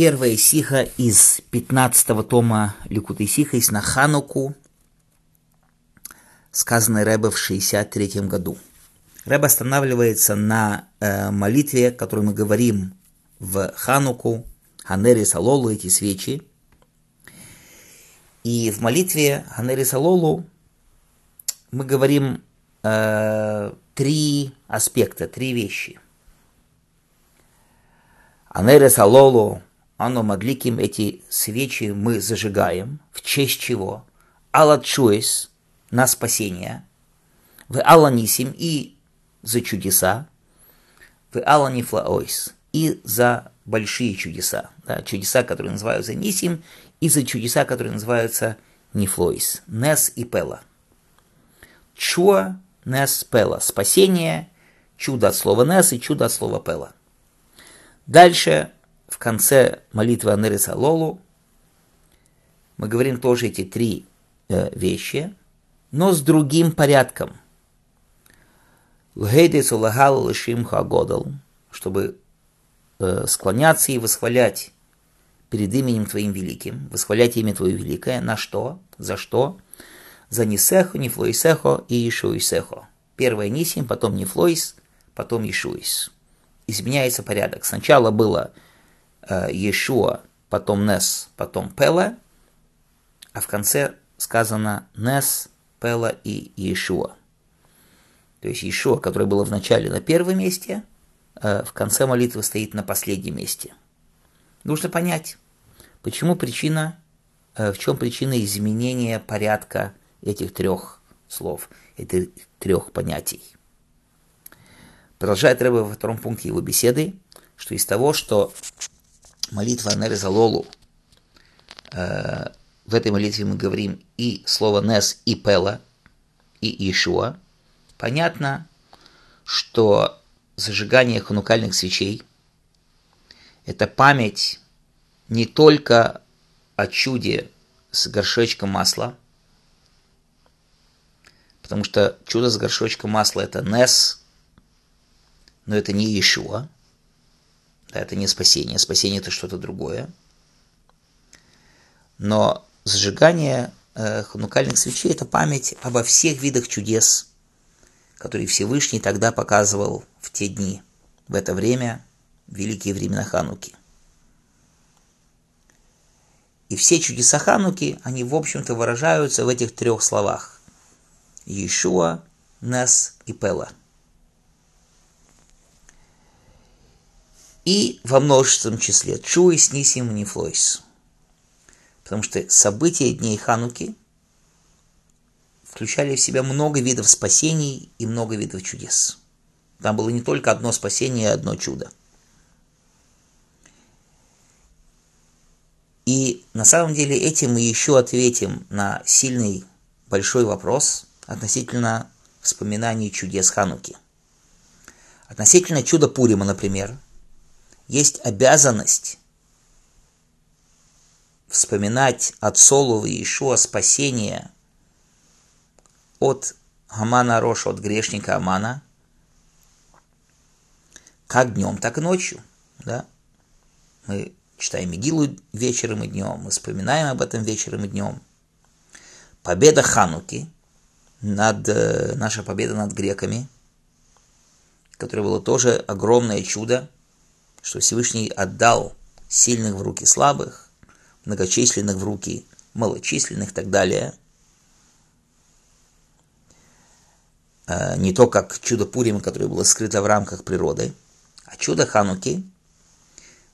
первая сиха из 15 тома Ликуты Сиха из на Хануку, сказанной Рэбе в 63 году. Рэб останавливается на э, молитве, которую мы говорим в Хануку, Ханери Салолу, эти свечи. И в молитве Ханери Салолу мы говорим э, три аспекта, три вещи. Анерес Алолу, Анно Мадликим, эти свечи мы зажигаем. В честь чего? Алла Чуэс, на спасение. В Алла Нисим и за чудеса. В Алла Нифлаойс и за большие чудеса. Да, чудеса, которые называются Нисим, и за чудеса, которые называются Нифлоис. Нес и Пела. Чуа Нес Пела. Спасение, чудо от слова Нес и чудо от слова Пела. Дальше, в конце молитвы Анериса Лолу, мы говорим тоже эти три э, вещи, но с другим порядком. Чтобы э, склоняться и восхвалять перед именем Твоим великим, восхвалять имя Твое великое, на что, за что? За Нисехо, Нифлоисехо и Ишуисехо. Первое Нисим, потом Нифлоис, потом Ишуис. Изменяется порядок. Сначала было Иешуа, потом Нес, потом Пела, а в конце сказано Нес, Пела и Иешуа. То есть Иешуа, которое было в начале на первом месте, э, в конце молитвы стоит на последнем месте. Нужно понять, почему причина, э, в чем причина изменения порядка этих трех слов, этих трех понятий. Продолжает Рэбе во втором пункте его беседы, что из того, что молитва Нереза Лолу, э, в этой молитве мы говорим и слово Нес, и Пела, и Ишуа, понятно, что зажигание ханукальных свечей – это память не только о чуде с горшочком масла, потому что чудо с горшочком масла – это Нес, но это не Иешуа, да, это не спасение, спасение – это что-то другое. Но зажигание э, ханукальных свечей – это память обо всех видах чудес, которые Всевышний тогда показывал в те дни, в это время, великие времена Хануки. И все чудеса Хануки, они, в общем-то, выражаются в этих трех словах. Иешуа, Нес и Пела. И во множественном числе Чуис, Нисим и. Потому что события дней Хануки включали в себя много видов спасений и много видов чудес. Там было не только одно спасение и одно чудо – И на самом деле этим мы еще ответим на сильный большой вопрос относительно вспоминаний чудес Хануки. Относительно чуда Пурима, например, есть обязанность вспоминать от Солова и Ишуа спасение от Амана Роша, от грешника Амана, как днем, так и ночью. Да? Мы читаем Мигилу вечером и днем, мы вспоминаем об этом вечером и днем. Победа Хануки, над, э, наша победа над греками, которая было тоже огромное чудо, что Всевышний отдал сильных в руки слабых, многочисленных в руки малочисленных и так далее. Э, не то, как чудо Пурима, которое было скрыто в рамках природы, а чудо Хануки –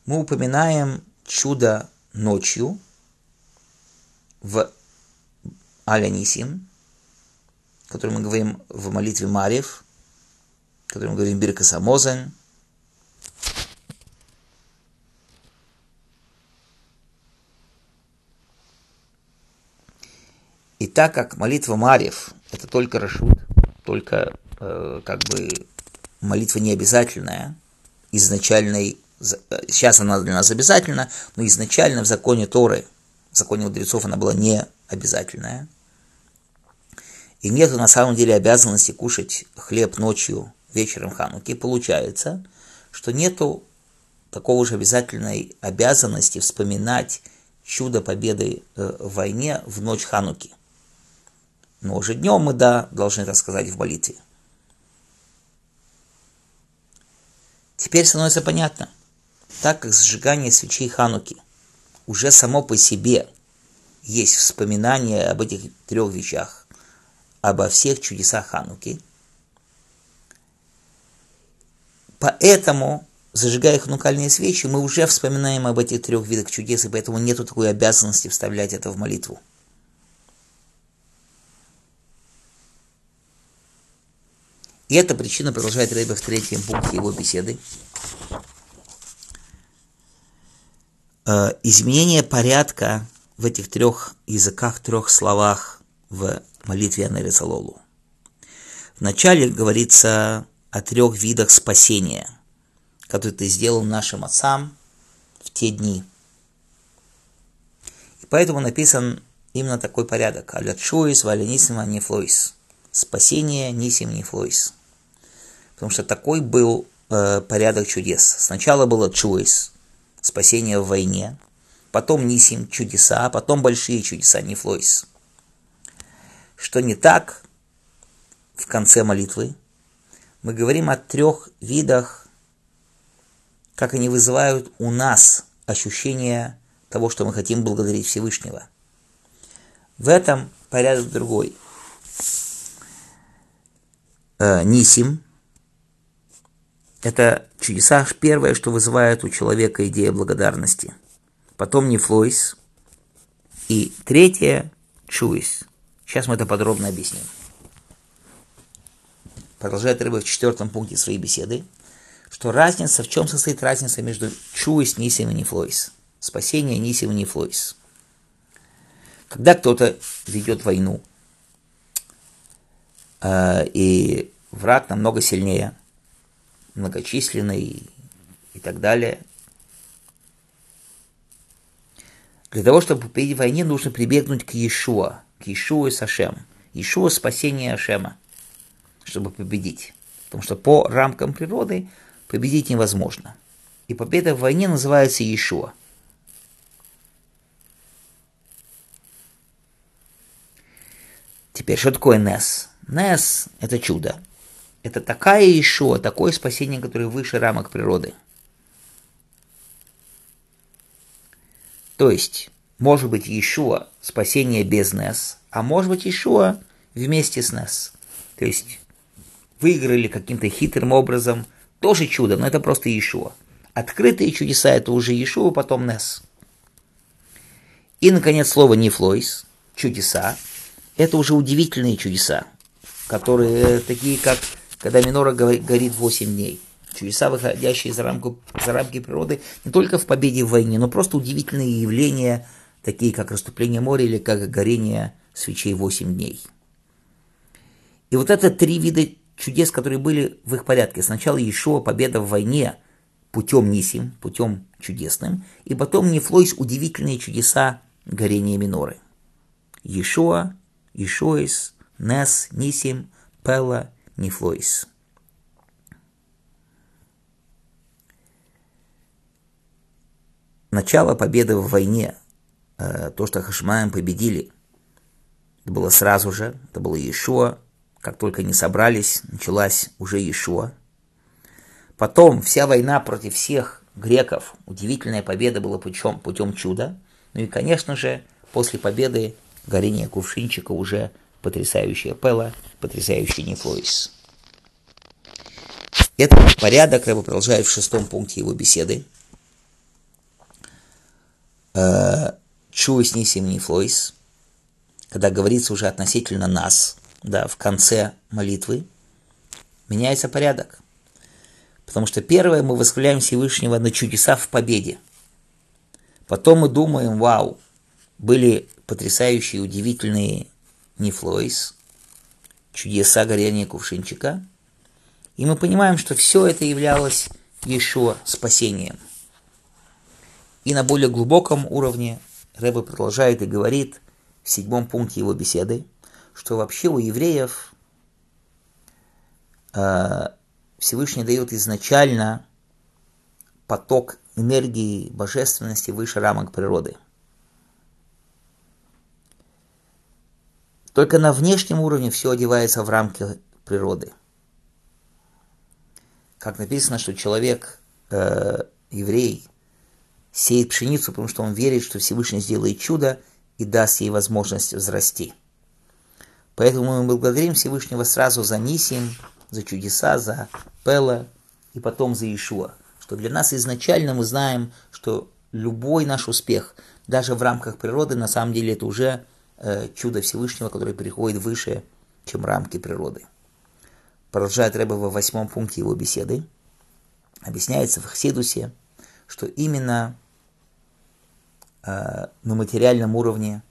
мы упоминаем чудо ночью в Алянисим, который мы говорим в молитве Марьев, который мы говорим Бирка Самозен. И так как молитва Марьев – это только Рашут, только э, как бы молитва необязательная, изначальной сейчас она для нас обязательна, но изначально в законе Торы, в законе мудрецов она была не обязательная. И нет на самом деле обязанности кушать хлеб ночью, вечером хануки. Получается, что нету такого же обязательной обязанности вспоминать чудо победы э, в войне в ночь Хануки. Но уже днем мы, да, должны это сказать в молитве. Теперь становится понятно, так как сжигание свечей Хануки уже само по себе есть вспоминание об этих трех вещах, обо всех чудесах Хануки. Поэтому, зажигая ханукальные свечи, мы уже вспоминаем об этих трех видах чудес, и поэтому нет такой обязанности вставлять это в молитву. И эта причина продолжает Рэйба в третьем пункте его беседы. Э, изменение порядка в этих трех языках, трех словах в молитве Анерицалолу. Вначале говорится о трех видах спасения, которые ты сделал нашим отцам в те дни. И поэтому написан именно такой порядок. Алячуис, валенисима, нефлойс. Спасение, нисим, нефлойс. Потому что такой был э, порядок чудес. Сначала было чуис, спасение в войне, потом нисим, чудеса, потом большие чудеса, нефлойс. Что не так в конце молитвы, мы говорим о трех видах, как они вызывают у нас ощущение того, что мы хотим благодарить Всевышнего. В этом порядок другой. Э, нисим это чудеса первое, что вызывает у человека идея благодарности. Потом нефлойс. И третье – чуис. Сейчас мы это подробно объясним. Продолжает рыба в четвертом пункте своей беседы, что разница, в чем состоит разница между чуис, нисим и нефлойс. Спасение, нисим и нефлойс. Когда кто-то ведет войну, и враг намного сильнее – многочисленной и так далее. Для того, чтобы победить в войне, нужно прибегнуть к Иешуа, к Иешуа с Ашем. Иешуа – спасение Ашема, чтобы победить. Потому что по рамкам природы победить невозможно. И победа в войне называется Иешуа. Теперь, что такое Нес? Нес – это чудо. Это такая еще, такое спасение, которое выше рамок природы. То есть, может быть Иешуа спасение без Нес, а может быть Иешуа вместе с Нес. То есть, выиграли каким-то хитрым образом, тоже чудо, но это просто Иешуа. Открытые чудеса – это уже Иешуа, потом Нес. И, наконец, слово «нефлойс» – чудеса – это уже удивительные чудеса, которые такие, как когда минора горит 8 дней. Чудеса, выходящие за, рамку, за рамки природы, не только в победе в войне, но просто удивительные явления, такие как расступление моря или как горение свечей 8 дней. И вот это три вида чудес, которые были в их порядке. Сначала Иешуа победа в войне путем Нисим, путем чудесным, и потом Нефлойс удивительные чудеса горения миноры. Иешуа, Иешуис, Нес, Нисим, Пела Нефлойс. Начало победы в войне, э, то, что Хашмаем победили, это было сразу же, это было Иешуа. Как только они собрались, началась уже Иешуа. Потом вся война против всех греков, удивительная победа была путем, путем чуда. Ну и, конечно же, после победы горение кувшинчика уже потрясающая Пела, потрясающий Нефлоис. Этот порядок Рэба продолжает в шестом пункте его беседы. Э, Чуис нисим нефлоис, когда говорится уже относительно нас, да, в конце молитвы, меняется порядок. Потому что первое, мы восхваляем Всевышнего на чудеса в победе. Потом мы думаем, вау, были потрясающие, удивительные Нефлойс, чудеса горения кувшинчика. И мы понимаем, что все это являлось еще спасением. И на более глубоком уровне Рэбе продолжает и говорит в седьмом пункте его беседы, что вообще у евреев э, Всевышний дает изначально поток энергии божественности выше рамок природы. Только на внешнем уровне все одевается в рамки природы. Как написано, что человек, э, еврей, сеет пшеницу, потому что он верит, что Всевышний сделает чудо и даст ей возможность взрасти. Поэтому мы благодарим Всевышнего сразу за Нисим, за чудеса, за Пела и потом за Ишуа. Что для нас изначально мы знаем, что любой наш успех, даже в рамках природы, на самом деле это уже чудо Всевышнего, которое приходит выше, чем рамки природы. Продолжает Рэба во восьмом пункте его беседы. Объясняется в Хсидусе, что именно Э, на материальном уровне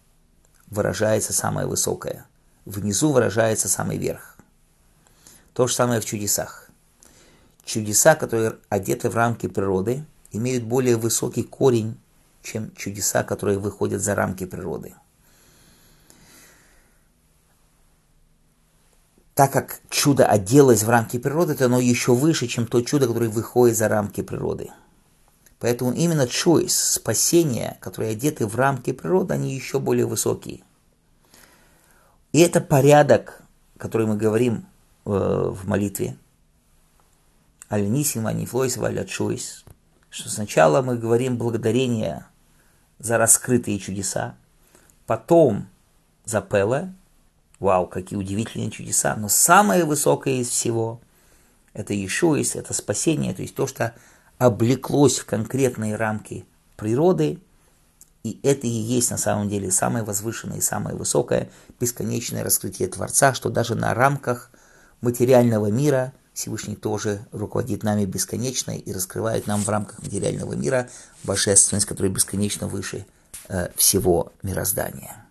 выражается самое высокое, внизу выражается самый верх. То же самое в чудесах. Чудеса, которые одеты в рамки природы, имеют более высокий корень, чем чудеса, которые выходят за рамки природы. Так как чудо оделось в рамки природы, то оно еще выше, чем то чудо, которое выходит за рамки природы. Поэтому именно choice, спасение, которые одеты в рамки природы, они еще более высокие. И это порядок, который мы говорим э, в молитве. Аль-Нисим, Анифлойс, Валя Чуйс. Что сначала мы говорим благодарение за раскрытые чудеса, потом за Пеле. Вау, какие удивительные чудеса. Но самое высокое из всего – это Иешуис, это спасение, то есть то, что облеклось в конкретные рамки природы, и это и есть на самом деле самое возвышенное и самое высокое бесконечное раскрытие Творца, что даже на рамках материального мира Всевышний тоже руководит нами бесконечно и раскрывает нам в рамках материального мира божественность, которая бесконечно выше э, всего мироздания.